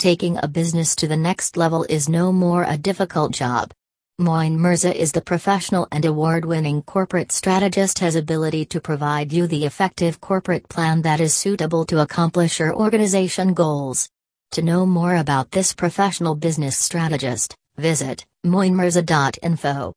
Taking a business to the next level is no more a difficult job. Moin Mirza is the professional and award winning corporate strategist has ability to provide you the effective corporate plan that is suitable to accomplish your organization goals. To know more about this professional business strategist, visit moinmirza.info.